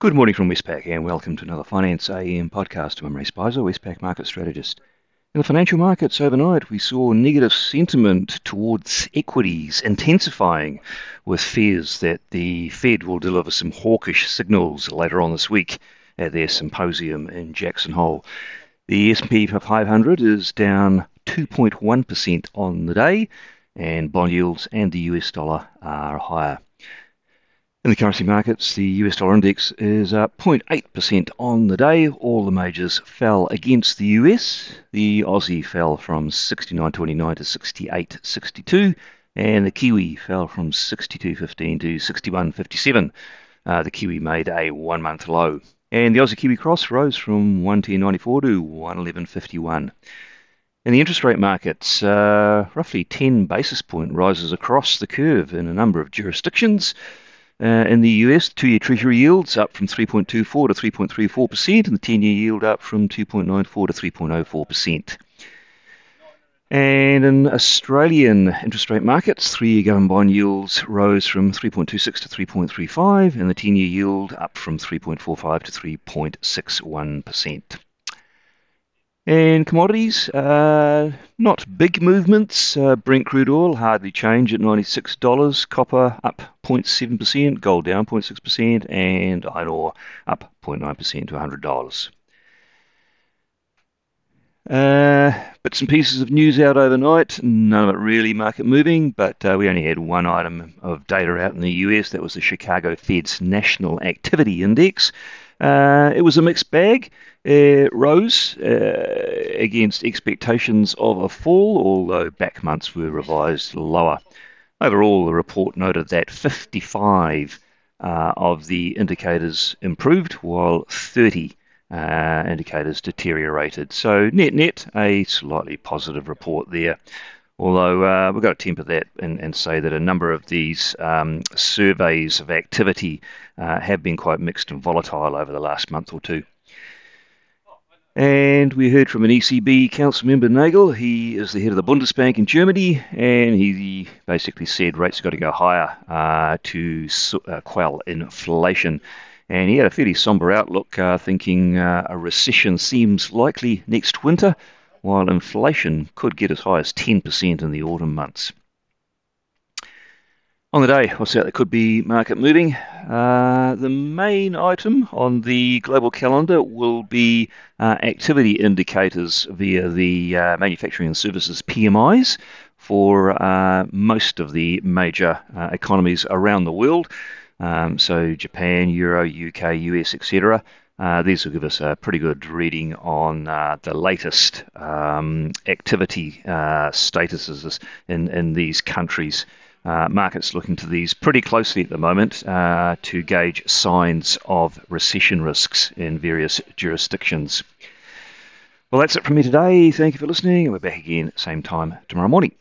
Good morning from Westpac and welcome to another Finance AM podcast. I'm Imre Speizer, Westpac market strategist. In the financial markets overnight, we saw negative sentiment towards equities intensifying with fears that the Fed will deliver some hawkish signals later on this week at their symposium in Jackson Hole. The S&P 500 is down 2.1% on the day and bond yields and the US dollar are higher. In the currency markets, the US dollar index is up 0.8% on the day. All the majors fell against the US. The Aussie fell from 69.29 to 68.62, and the Kiwi fell from 62.15 to 61.57. Uh, the Kiwi made a one month low. And the Aussie Kiwi cross rose from 110.94 to 111.51. In the interest rate markets, uh, roughly 10 basis point rises across the curve in a number of jurisdictions. Uh, in the US, two-year Treasury yields up from 3.24 to 3.34%, and the 10-year yield up from 2.94 to 3.04%. And in Australian interest rate markets, three-year government bond yields rose from 3.26 to 3.35, and the 10-year yield up from 3.45 to 3.61%. And commodities, uh, not big movements. Uh, Brent crude oil hardly changed at $96. Copper up 0.7%, gold down 0.6%, and iron ore up 0.9% to $100. Uh, bits and pieces of news out overnight. None of it really market moving, but uh, we only had one item of data out in the US. That was the Chicago Fed's National Activity Index. Uh, it was a mixed bag. It rose uh, against expectations of a fall, although back months were revised lower. Overall, the report noted that 55 uh, of the indicators improved, while 30 uh, indicators deteriorated. So, net net, a slightly positive report there. Although uh, we've got to temper that and, and, say that a number of these um, surveys of activity uh, have been quite mixed and volatile over the last month or two. And we heard from an ECB council member, Nagel. He is the head of the Bundesbank in Germany, and he basically said rates have got to go higher uh, to uh, quell inflation. And he had a fairly somber outlook, uh, thinking uh, a recession seems likely next winter while inflation could get as high as 10% in the autumn months. On the day, what's out that could be market moving? Uh, the main item on the global calendar will be uh, activity indicators via the uh, manufacturing and services PMIs for uh, most of the major uh, economies around the world. Um, so Japan, Euro, UK, US, etc. Uh, these will give us a pretty good reading on uh, the latest um, activity uh, statuses in, in these countries. Uh, markets looking to these pretty closely at the moment uh, to gauge signs of recession risks in various jurisdictions. Well, that's it from me today. Thank you for listening, and we're back again same time tomorrow morning.